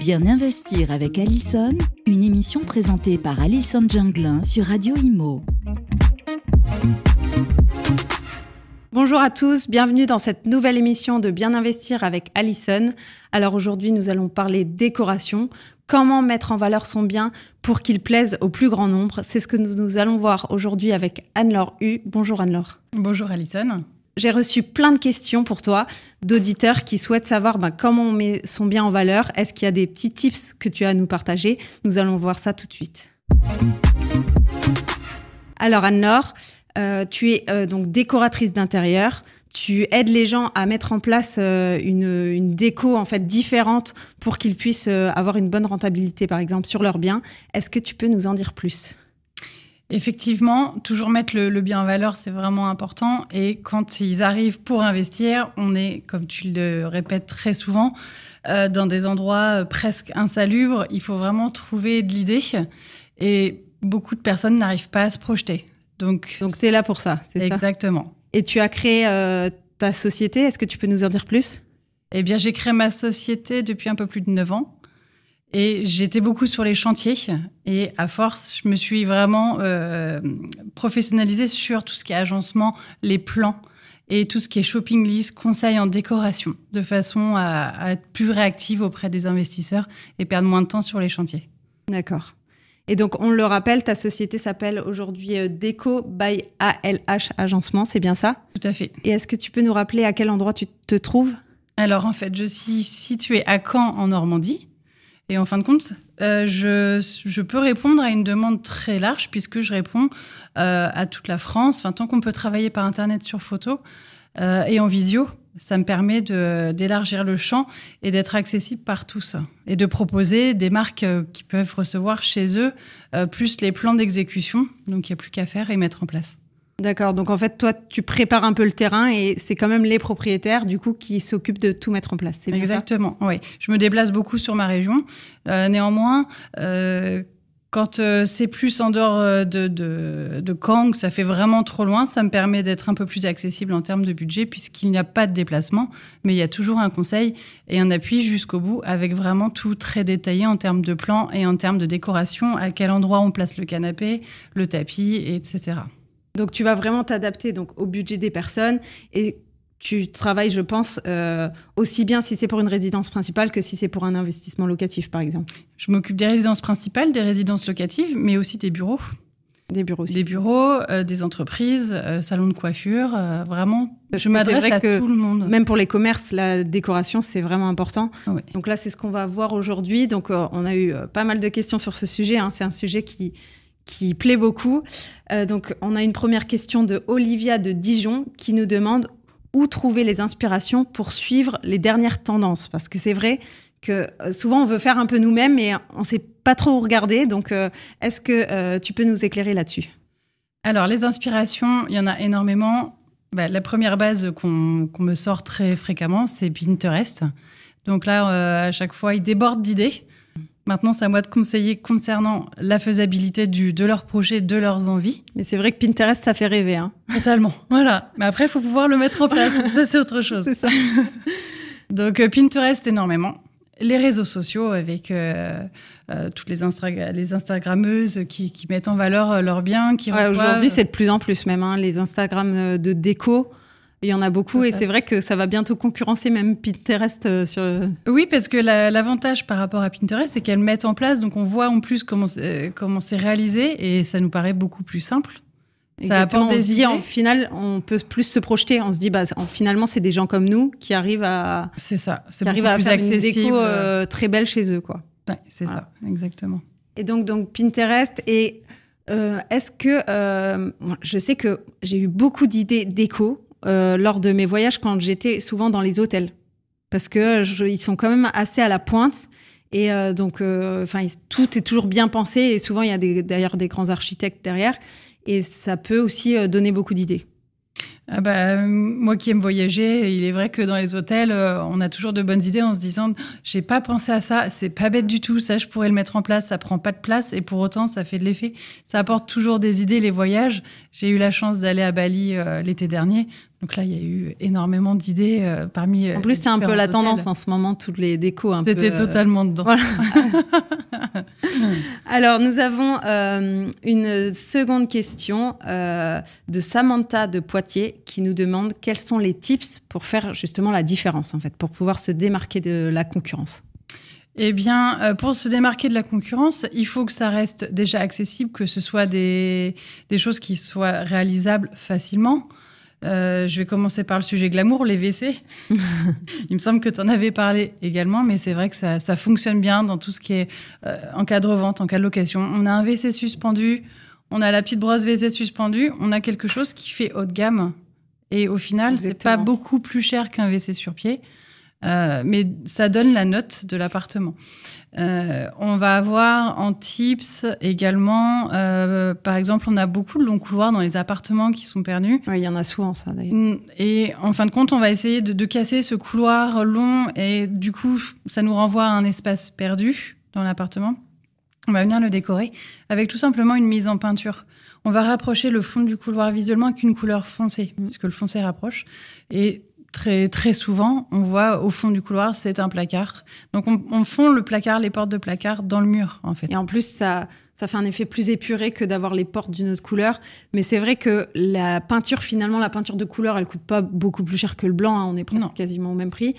Bien investir avec Allison, une émission présentée par Allison Junglin sur Radio Imo. Bonjour à tous, bienvenue dans cette nouvelle émission de Bien investir avec Allison. Alors aujourd'hui, nous allons parler décoration, comment mettre en valeur son bien pour qu'il plaise au plus grand nombre? C'est ce que nous, nous allons voir aujourd'hui avec Anne-Laure Hu. Bonjour Anne-Laure. Bonjour Alison. J'ai reçu plein de questions pour toi d'auditeurs qui souhaitent savoir ben, comment on met son bien en valeur. Est-ce qu'il y a des petits tips que tu as à nous partager? Nous allons voir ça tout de suite. Alors Anne-Laure, euh, tu es euh, donc décoratrice d'intérieur. Tu aides les gens à mettre en place euh, une, une, déco en fait différente pour qu'ils puissent avoir une bonne rentabilité, par exemple, sur leurs biens. Est-ce que tu peux nous en dire plus? Effectivement, toujours mettre le, bien en valeur, c'est vraiment important. Et quand ils arrivent pour investir, on est, comme tu le répètes très souvent, euh, dans des endroits euh, presque insalubres. Il faut vraiment trouver de l'idée. Et beaucoup de personnes n'arrivent pas à se projeter. Donc, donc c'est là pour ça, c'est ça? Exactement. Et tu as créé euh, ta société. Est-ce que tu peux nous en dire plus? Eh bien, j'ai créé ma société depuis un peu plus de 9 ans. Et j'étais beaucoup sur les chantiers. Et à force, je me suis vraiment euh, professionnalisée sur tout ce qui est agencement, les plans et tout ce qui est shopping list, conseils en décoration, de façon à, être plus réactive auprès des investisseurs et perdre moins de temps sur les chantiers. D'accord. Et donc, on le rappelle, ta société s'appelle aujourd'hui euh, Déco by ALH Agencement, c'est bien ça? Tout à fait. Et est-ce que tu peux nous rappeler à quel endroit tu te trouves? Alors, en fait, je suis située à Caen, en Normandie. Et en fin de compte, euh, je, peux répondre à une demande très large puisque je réponds euh, à toute la France. Enfin, tant qu'on peut travailler par Internet sur photo euh, et en visio, ça me permet d'élargir le champ et d'être accessible par tous. Et de proposer des marques qui peuvent recevoir chez eux plus les plans d'exécution. Donc, il n'y a plus qu'à faire et mettre en place. D'accord. Donc en fait, toi, tu prépares un peu le terrain et c'est quand même les propriétaires, du coup, qui s'occupent de tout mettre en place. C'est Exactement. Oui. Je me déplace beaucoup sur ma région. Euh, néanmoins, euh, quand euh, c'est plus en dehors de, de, de Caen, ça fait vraiment trop loin, ça me permet d'être un peu plus accessible en termes de budget puisqu'il n'y a pas de déplacement, mais il y a toujours un conseil et un appui jusqu'au bout avec vraiment tout très détaillé en termes de plan et en termes de décoration, à quel endroit on place le canapé, le tapis, etc. Donc tu vas vraiment t'adapter donc au budget des personnes et tu travailles, je pense, euh, aussi bien si c'est pour une résidence principale que si c'est pour un investissement locatif, par exemple. Je m'occupe des résidences principales, des résidences locatives, mais aussi des bureaux. Des bureaux aussi. Des bureaux, euh, des entreprises, euh, salons de coiffure, vraiment. je m'adresse à tout le monde. Même pour les commerces, la décoration, c'est vraiment important. Donc là, c'est ce qu'on va voir aujourd'hui. Donc on a eu pas mal de questions sur ce sujet. Hein. C'est un sujet qui qui plaît beaucoup. Euh, donc, on a une première question de Olivia de Dijon qui nous demande où trouver les inspirations pour suivre les dernières tendances. Parce que c'est vrai que euh, souvent on veut faire un peu nous-mêmes et on ne sait pas trop où regarder. Donc, euh, est-ce que tu peux nous éclairer là-dessus? Alors, les inspirations, il y en a énormément. Bah, la première base qu'on me sort très fréquemment, c'est Pinterest. Donc là, à chaque fois, il déborde d'idées. Maintenant, c'est à moi de conseiller concernant la faisabilité du, de leur projet, de leurs envies. Mais c'est vrai que Pinterest, ça fait rêver. Hein. Totalement. Voilà. Mais après, il faut pouvoir le mettre en place. ça, c'est autre chose. C'est ça. Donc, euh, Pinterest énormément. Les réseaux sociaux avec euh, euh, toutes les, les Instagrammeuses qui, mettent en valeur leurs biens. Qui Aujourd'hui, c'est de plus en plus même. Hein, les Instagram de déco. Il y en a beaucoup et c'est vrai que ça va bientôt concurrencer même Pinterest euh, sur. Oui, parce que l'avantage par rapport à Pinterest, c'est qu'elles mettent en place, donc on voit en plus comment comment c'est réalisé et ça nous paraît beaucoup plus simple. Ça apporte des idées. En final, on peut plus se projeter. On se dit, bah, finalement, c'est des gens comme nous qui arrivent à. C'est ça. C'est arrivent à faire une déco euh, très belle chez eux, quoi. Ouais, c'est ça, exactement. Et donc, donc Pinterest et euh, est-ce que je sais que j'ai eu beaucoup d'idées déco euh, lors de mes voyages quand j'étais souvent dans les hôtels. Parce que ils sont quand même assez à la pointe. Et euh, donc, euh, enfin, tout est toujours bien pensé. Et souvent, il y a d'ailleurs des grands architectes derrière. Et ça peut aussi donner beaucoup d'idées. Ah bah, moi qui aime voyager, il est vrai que dans les hôtels, on a toujours de bonnes idées en se disant j'ai pas pensé à ça, c'est pas bête du tout, ça je pourrais le mettre en place, ça prend pas de place et pour autant ça fait de l'effet. Ça apporte toujours des idées les voyages. J'ai eu la chance d'aller à Bali l'été dernier. Donc là, il y a eu énormément d'idées euh, parmi. Euh, en plus, c'est un peu la tendance en ce moment, toutes les décos. C'était euh, totalement dedans. Alors, nous avons une seconde question de Samantha de Poitiers qui nous demande quels sont les tips pour faire justement la différence, en fait, pour pouvoir se démarquer de la concurrence. Eh bien, pour se démarquer de la concurrence, il faut que ça reste déjà accessible, que ce soit des, des choses qui soient réalisables facilement. Euh, je vais commencer par le sujet glamour, les WC. Il me semble que tu en avais parlé également, mais c'est vrai que ça, fonctionne bien dans tout ce qui est euh, en cas de revente, en cas de location. On a un WC suspendu, on a la petite brosse WC suspendue, on a quelque chose qui fait haut de gamme. Et au final, c'est pas beaucoup plus cher qu'un WC sur pied. Euh, mais ça donne la note de l'appartement. Euh, on va avoir en tips également, euh, par exemple, on a beaucoup de longs couloirs dans les appartements qui sont perdus. il y en a souvent ça d'ailleurs. Mm, et en fin de compte, on va essayer de, casser ce couloir long et du coup, ça nous renvoie à un espace perdu dans l'appartement. On va venir le décorer avec tout simplement une mise en peinture. On va rapprocher le fond du couloir visuellement avec une couleur foncée, mm. puisque le foncé rapproche. Et très, très souvent, on voit au fond du couloir, c'est un placard. Donc, on, fond le placard, les portes de placard dans le mur, en fait. Et en plus, ça, ça fait un effet plus épuré que d'avoir les portes d'une autre couleur. Mais c'est vrai que la peinture, finalement, la peinture de couleur, elle coûte pas beaucoup plus cher que le blanc. Hein. on est presque quasiment au même prix.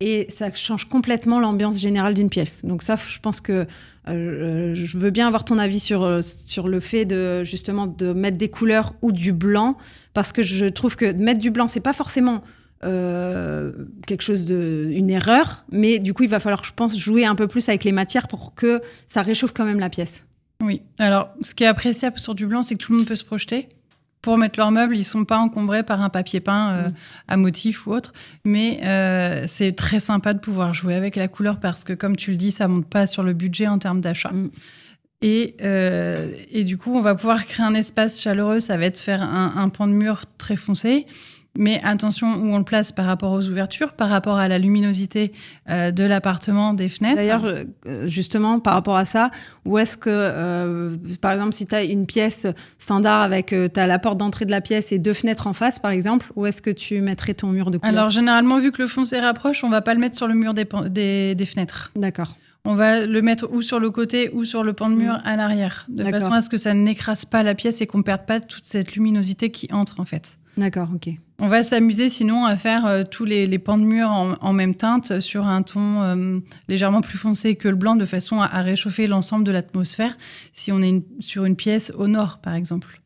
Et ça change complètement l'ambiance générale d'une pièce. Donc ça, je pense que euh, je veux bien avoir ton avis sur, euh, sur le fait de justement de mettre des couleurs ou du blanc, parce que je trouve que mettre du blanc, c'est pas forcément euh, quelque chose de une erreur, mais du coup il va falloir, je pense, jouer un peu plus avec les matières pour que ça réchauffe quand même la pièce. Oui. Alors, ce qui est appréciable sur du blanc, c'est que tout le monde peut se projeter. Pour mettre leurs meubles, ils sont pas encombrés par un papier peint euh, mm. à motif ou autre, mais euh, c'est très sympa de pouvoir jouer avec la couleur parce que, comme tu le dis, ça monte pas sur le budget en termes d'achat. Mm. Et, et, du coup, on va pouvoir créer un espace chaleureux. Ça va être faire un, un pan de mur très foncé mais attention où on le place par rapport aux ouvertures, par rapport à la luminosité euh, de l'appartement, des fenêtres. D'ailleurs, euh, justement, par rapport à ça, où est-ce que, euh, par exemple, si tu as une pièce standard avec tu as la porte d'entrée de la pièce et deux fenêtres en face, par exemple, où est-ce que tu mettrais ton mur de couleur? Alors, généralement, vu que le foncé rapproche, on va pas le mettre sur le mur des, des, des fenêtres. D'accord. On va le mettre ou sur le côté ou sur le pan de mur mm. à l'arrière, de façon à ce que ça n'écrase pas la pièce et qu'on perde pas toute cette luminosité qui entre en fait. D'accord, ok. On va s'amuser sinon à faire euh, tous les, pans de mur en, même teinte sur un ton euh, légèrement plus foncé que le blanc de façon à, réchauffer l'ensemble de l'atmosphère si on est sur une pièce au nord par exemple.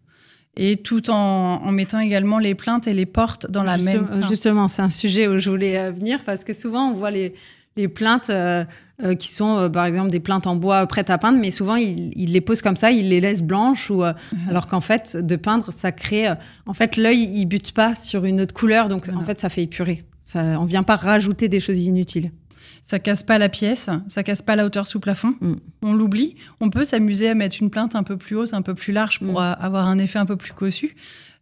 Et tout en, mettant également les plaintes et les portes dans la même. Justement, c'est un sujet où je voulais euh, venir parce que souvent on voit les, les plaintes euh, euh, qui sont, euh, par exemple, des plaintes en bois prêtes à peindre, mais souvent, il, les pose comme ça, il les laisse blanches, ou, mhm. alors qu'en fait, de peindre, ça crée... en fait, l'œil, il bute pas sur une autre couleur, donc en fait, ça fait épurer. Ça, on vient pas rajouter des choses inutiles. Ça casse pas la pièce, ça casse pas la hauteur sous plafond. Mm. On l'oublie. On peut s'amuser à mettre une plainte un peu plus haute, un peu plus large pour mm. avoir un effet un peu plus cossu.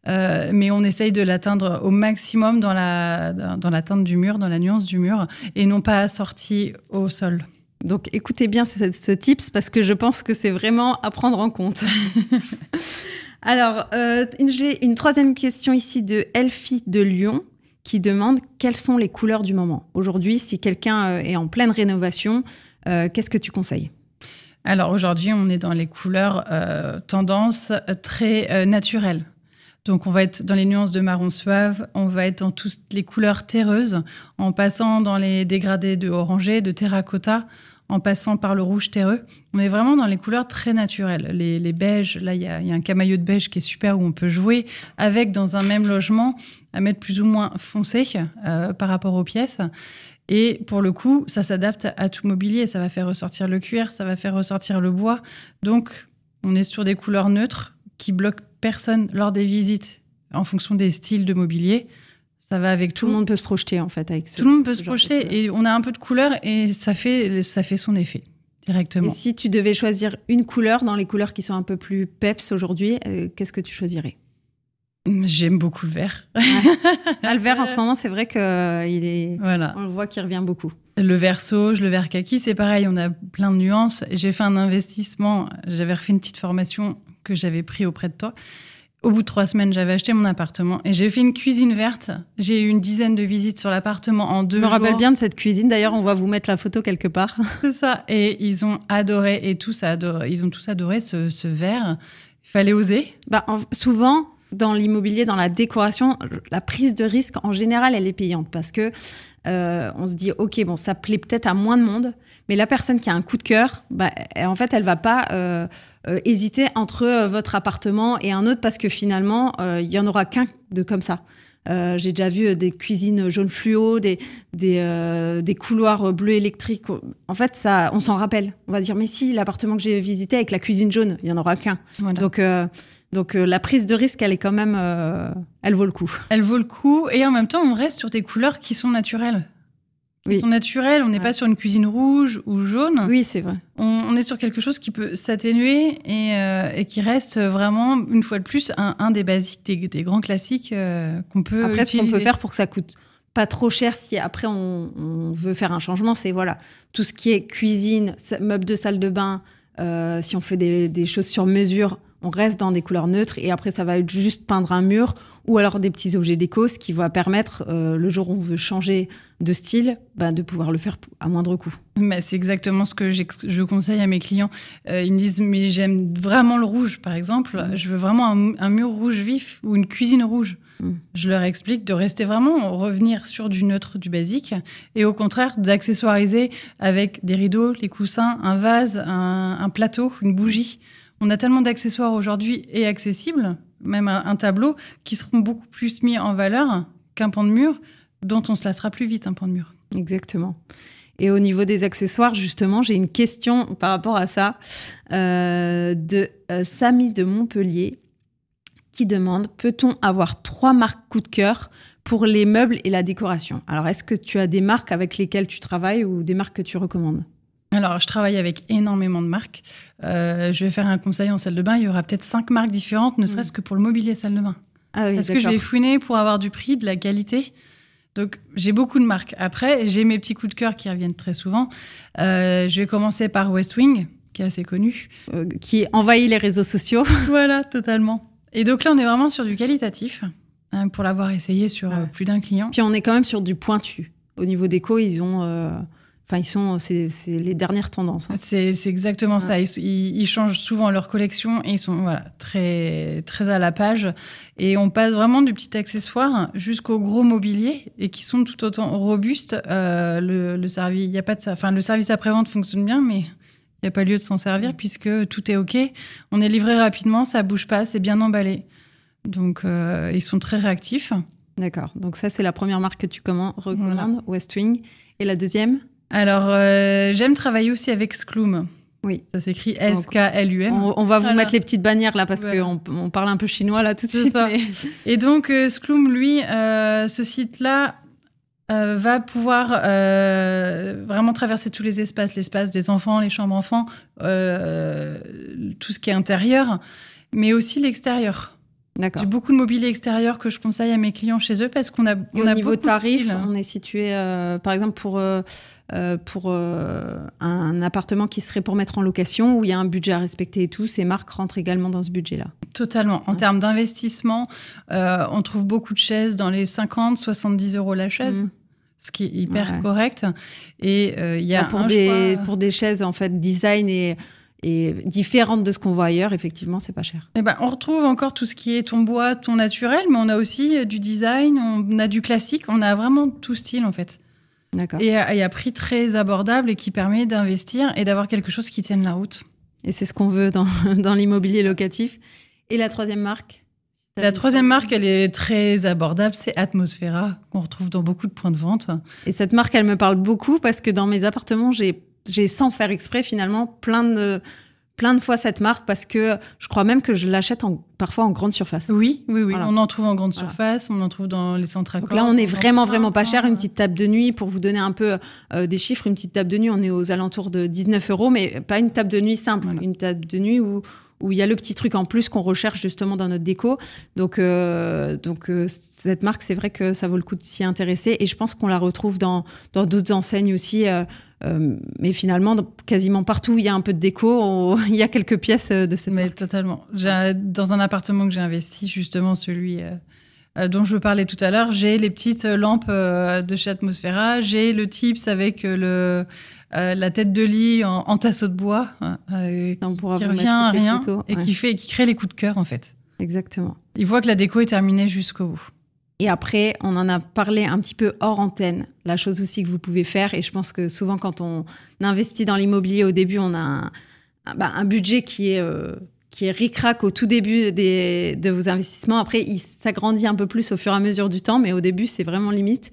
Euh, mais on essaye de l'atteindre au maximum dans la, dans la teinte du mur, dans la nuance du mur, et non pas assorti au sol. Donc écoutez bien ce, ce tips parce que je pense que c'est vraiment à prendre en compte. Alors, euh, j'ai une troisième question ici de Elfie de Lyon qui demande quelles sont les couleurs du moment? Aujourd'hui, si quelqu'un euh, est en pleine rénovation, qu'est-ce que tu conseilles? Alors aujourd'hui, on est dans les couleurs tendance très naturelles. Donc on va être dans les nuances de marron suave, on va être dans toutes les couleurs terreuses, en passant dans les dégradés de orangé, de terracotta, en passant par le rouge terreux. On est vraiment dans les couleurs très naturelles. Les, beiges, là il y, a un camailleux de beige qui est super où on peut jouer avec dans un même logement à mettre plus ou moins foncé euh, par rapport aux pièces. Et pour le coup, ça s'adapte à tout mobilier. Ça va faire ressortir le cuir, ça va faire ressortir le bois. Donc on est sur des couleurs neutres qui bloquent personne lors des visites en fonction des styles de mobilier. Ça va avec tout. Tout le monde peut se projeter en fait avec Tout le monde peut se projeter et on a un peu de couleur et ça fait, ça fait son effet directement. Et si tu devais choisir une couleur dans les couleurs qui sont un peu plus peps aujourd'hui, euh, qu'est-ce que tu choisirais? J'aime beaucoup le vert. Ah, le vert en ce moment, c'est vrai qu'il est. Voilà. On le voit qu'il revient beaucoup. Le vert sauge, le vert kaki, c'est pareil. On a plein de nuances. J'ai fait un investissement. J'avais refait une petite formation que j'avais pris auprès de toi. Au bout de trois semaines, j'avais acheté mon appartement et j'ai fait une cuisine verte. J'ai eu une dizaine de visites sur l'appartement en deux. Je me rappelle bien de cette cuisine. D'ailleurs, on va vous mettre la photo quelque part. C'est ça. Et ils ont adoré et tous adoré. Ils ont tous adoré ce, ce verre. Il fallait oser. Bah, souvent, dans l'immobilier, dans la décoration, la prise de risque, en général, elle est payante parce que euh, on se dit, OK, bon, ça plaît peut-être à moins de monde, mais la personne qui a un coup de cœur, bah, en fait, elle va pas euh, euh, hésiter entre votre appartement et un autre parce que finalement, il y en aura qu'un de comme ça. J'ai déjà vu des cuisines jaunes fluo, des, des, des, couloirs bleus électriques. En fait, ça, on s'en rappelle. On va dire, mais si, l'appartement que j'ai visité avec la cuisine jaune, il y en aura qu'un. Donc, donc euh, la prise de risque, elle est quand même, euh, elle vaut le coup. Elle vaut le coup et en même temps, on reste sur des couleurs qui sont naturelles. Qui sont naturelles. On n'est pas sur une cuisine rouge ou jaune. Oui, c'est vrai. On, est sur quelque chose qui peut s'atténuer et, euh, qui reste vraiment, une fois de plus, un, des basiques, des, grands classiques qu'on peut Après, ce qu'on peut faire pour que ça coûte pas trop cher si après on, veut faire un changement, c'est voilà tout ce qui est cuisine, meubles de salle de bain, si on fait des, des choses sur mesure on reste dans des couleurs neutres et après ça va être juste peindre un mur ou alors des petits objets déco, ce qui va permettre euh, le jour où on veut changer de style, bah, de pouvoir le faire à moindre coût. Mais c'est exactement ce que je conseille à mes clients. Euh, ils me disent mais j'aime vraiment le rouge par exemple, mm. je veux vraiment un, mur rouge vif ou une cuisine rouge. Mm. Je leur explique de rester vraiment revenir sur du neutre, du basique, et au contraire d'accessoiriser avec des rideaux, les coussins, un vase, un plateau, une bougie. On a tellement d'accessoires aujourd'hui et accessibles, même un, tableau, qui seront beaucoup plus mis en valeur qu'un pan de mur dont on se lassera plus vite, un pan de mur. Exactement. Et au niveau des accessoires, justement, j'ai une question par rapport à ça euh, de euh, Samy de Montpellier qui demande peut-on avoir trois marques coup de cœur pour les meubles et la décoration? Alors, est-ce que tu as des marques avec lesquelles tu travailles ou des marques que tu recommandes? Alors, je travaille avec énormément de marques. Euh, je vais faire un conseil en salle de bain. Il y aura peut-être cinq marques différentes, ne mm. serait-ce que pour le mobilier salle de bain. Ah Parce que je vais fouiner pour avoir du prix, de la qualité. Donc, j'ai beaucoup de marques. Après, j'ai mes petits coups de cœur qui reviennent très souvent. Euh, je vais commencer par West Wing, qui est assez connu. Euh, qui envahit les réseaux sociaux. voilà, totalement. Et donc là, on est vraiment sur du qualitatif, hein, pour l'avoir essayé sur plus d'un client. Puis on est quand même sur du pointu. Au niveau déco, ils ont Enfin, ils sont, c'est, les dernières tendances. Hein. C'est, exactement ça. Ils, changent souvent leur collection et ils sont voilà, très, très à la page. Et on passe vraiment du petit accessoire jusqu'au gros mobilier et qui sont tout autant robustes. Euh, le, service, il y a pas de, enfin, le service après-vente fonctionne bien, mais il n'y a pas lieu de s'en servir puisque tout est OK. On est livré rapidement, ça bouge pas, c'est bien emballé. Donc, euh, ils sont très réactifs. D'accord. Donc, ça, c'est la première marque que tu recommandes, Westwing. Et la deuxième? Alors, euh, j'aime travailler aussi avec Skloom. Oui. Ça s'écrit S-K-L-U-M. On, va vous mettre les petites bannières là parce qu'on on parle un peu chinois là tout de suite. Et donc, euh, Skloom, lui, euh, ce site-là va pouvoir vraiment traverser tous les espaces, l'espace des enfants, les chambres enfants, tout ce qui est intérieur, mais aussi l'extérieur. J'ai beaucoup de mobilier extérieur que je conseille à mes clients chez eux parce qu'on a, on au a niveau tarif, on est situé, par exemple, pour euh, pour euh, un appartement qui serait pour mettre en location, où il y a un budget à respecter et tout, ces marques rentrent également dans ce budget-là. Totalement. En termes d'investissement, euh, on trouve beaucoup de chaises dans les 50, 70 euros la chaise. Mmh. Ce qui est hyper correct. Et il y a pour, des, pour des chaises, en fait, design et et différentes de ce qu'on voit ailleurs, effectivement, c'est pas cher. Eh ben, on retrouve encore tout ce qui est ton bois, ton naturel, mais on a aussi du design, on a du classique, on a vraiment tout style en fait. Et à, prix très abordable et qui permet d'investir et d'avoir quelque chose qui tienne la route. Et c'est ce qu'on veut dans, dans l'immobilier locatif. Et la troisième marque La troisième marque, elle est très abordable, c'est Atmosphera, qu'on retrouve dans beaucoup de points de vente. Et cette marque, elle me parle beaucoup parce que dans mes appartements, j'ai, j'ai sans faire exprès finalement plein de plein de fois cette marque parce que je crois même que je l'achète parfois en grande surface. Oui, oui, oui. On en trouve en grande surface, on en trouve dans les centres à Donc là, on est vraiment, vraiment pas cher. Une petite table de nuit, pour vous donner un peu euh, des chiffres, une petite table de nuit, on est aux alentours de 19 euros, mais pas une table de nuit simple. Une table de nuit où où il y a le petit truc en plus qu'on recherche justement dans notre déco. Donc, euh, donc euh, cette marque, c'est vrai que ça vaut le coup de s'y intéresser. Et je pense qu'on la retrouve dans d'autres enseignes aussi. Mais finalement, quasiment partout où il y a un peu de déco, il y a quelques pièces de cette Mais totalement. Dans un appartement que j'ai investi, justement celui dont je parlais tout à l'heure, j'ai les petites lampes de chez Atmosphera, j'ai le Tips avec le euh, la tête de lit en, tasseau de bois, euh, qui, revient à rien et qui fait, qui crée les coups de cœur en fait. Exactement. Il voit que la déco est terminée jusqu'au bout. Et après, on en a parlé un petit peu hors antenne. La chose aussi que vous pouvez faire, et je pense que souvent quand on investit dans l'immobilier au début, on a un, bah, budget qui est euh, qui est ric-rac au tout début de vos investissements. Après, il s'agrandit un peu plus au fur et à mesure du temps, mais au début, c'est vraiment limite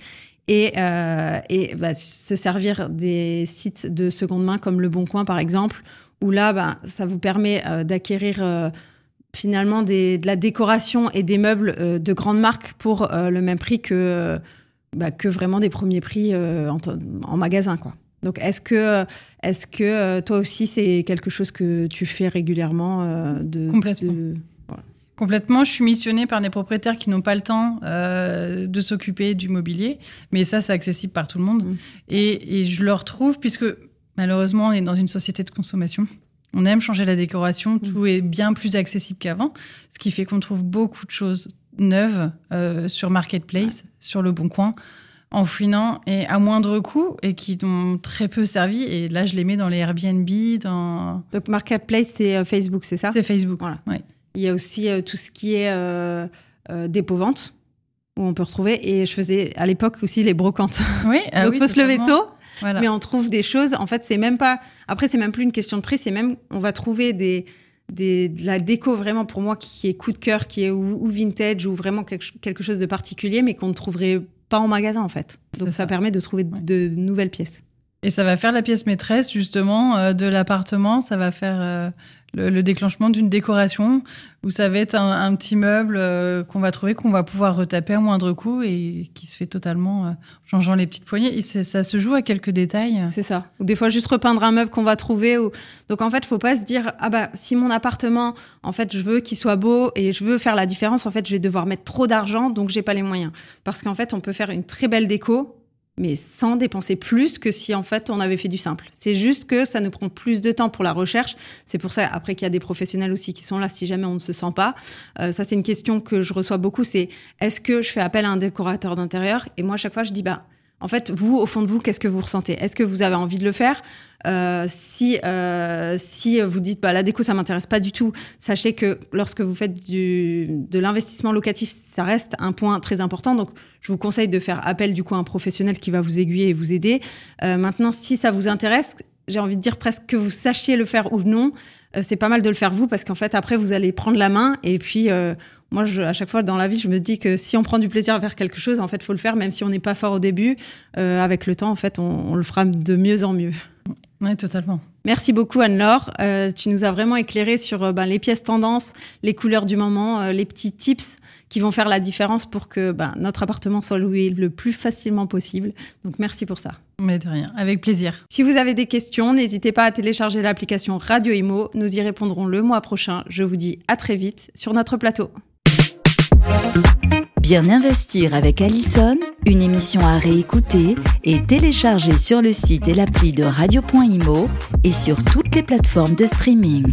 et, euh, et bah, se servir des sites de seconde main comme Le Bon Coin par exemple, où là, bah, ça vous permet euh, d'acquérir finalement des, de la décoration et des meubles de grandes marques pour le même prix que, bah, que vraiment des premiers prix en, en, magasin. Quoi. Donc est-ce que, est que toi aussi c'est quelque chose que tu fais régulièrement de, Complètement. Complètement, je suis missionnée par des propriétaires qui n'ont pas le temps euh, de s'occuper du mobilier, mais ça, c'est accessible par tout le monde. Mm. Et, je le retrouve, puisque malheureusement, on est dans une société de consommation. On aime changer la décoration, mm. tout est bien plus accessible qu'avant, ce qui fait qu'on trouve beaucoup de choses neuves euh, sur Marketplace, sur Le Bon Coin, en fouinant et à moindre coût et qui ont très peu servi. Et là, je les mets dans les Airbnb, dans... Donc Marketplace, c'est euh, Facebook, c'est ça? C'est Facebook, voilà. Ouais. Il y a aussi euh, tout ce qui est euh, euh, dépôt-vente, où on peut retrouver. Et je faisais à l'époque aussi les brocantes. Oui, ah Donc, il faut se lever tôt. Mais on trouve des choses. En fait, c'est même pas. Après, c'est même plus une question de prix. C'est même. On va trouver des, des, de la déco vraiment pour moi qui est coup de cœur, qui est ou, vintage ou vraiment quelque, chose de particulier, mais qu'on ne trouverait pas en magasin en fait. Donc ça. permet de trouver de, nouvelles pièces. Et ça va faire la pièce maîtresse justement de l'appartement. Ça va faire le, déclenchement d'une décoration où ça va être un, petit meuble euh, qu'on va trouver, qu'on va pouvoir retaper à moindre coût et qui se fait totalement en euh, changeant les petites poignées. Et ça se joue à quelques détails. C'est ça. Ou des fois, juste repeindre un meuble qu'on va trouver. Ou... Donc, en fait, faut pas se dire, ah bah, si mon appartement, en fait, je veux qu'il soit beau et je veux faire la différence, en fait, je vais devoir mettre trop d'argent, donc j'ai pas les moyens. Parce qu'en fait, on peut faire une très belle déco mais sans dépenser plus que si en fait on avait fait du simple. C'est juste que ça nous prend plus de temps pour la recherche. C'est pour ça après qu'il y a des professionnels aussi qui sont là si jamais on ne se sent pas. Euh, ça c'est une question que je reçois beaucoup. C'est est-ce que je fais appel à un décorateur d'intérieur? Et moi à chaque fois je dis bah en fait, vous, au fond de vous, qu'est-ce que vous ressentez? Est-ce que vous avez envie de le faire? Euh, si, euh, si vous dites bah, la déco, ça m'intéresse pas du tout, sachez que lorsque vous faites de l'investissement locatif, ça reste un point très important. Donc, je vous conseille de faire appel du coup à un professionnel qui va vous aiguiller et vous aider. Euh, maintenant, si ça vous intéresse, j'ai envie de dire presque que vous sachiez le faire ou non, c'est pas mal de le faire vous parce qu'en fait, après, vous allez prendre la main et puis moi, je, à chaque fois dans la vie, je me dis que si on prend du plaisir à faire quelque chose, en fait, faut le faire, même si on n'est pas fort au début. Euh, avec le temps, en fait, on, le fera de mieux en mieux. Oui, totalement. Merci beaucoup Anne-Laure. Euh, tu nous as vraiment éclairé sur euh, ben, les pièces tendances, les couleurs du moment, les petits tips qui vont faire la différence pour que ben, notre appartement soit loué le plus facilement possible. Donc merci pour ça. Mais de rien, avec plaisir. Si vous avez des questions, n'hésitez pas à télécharger l'application Radio Imo. Nous y répondrons le mois prochain. Je vous dis à très vite sur notre plateau. Bien investir avec Allison, une émission à réécouter et télécharger sur le site et l'appli de radio.imo et sur toutes les plateformes de streaming.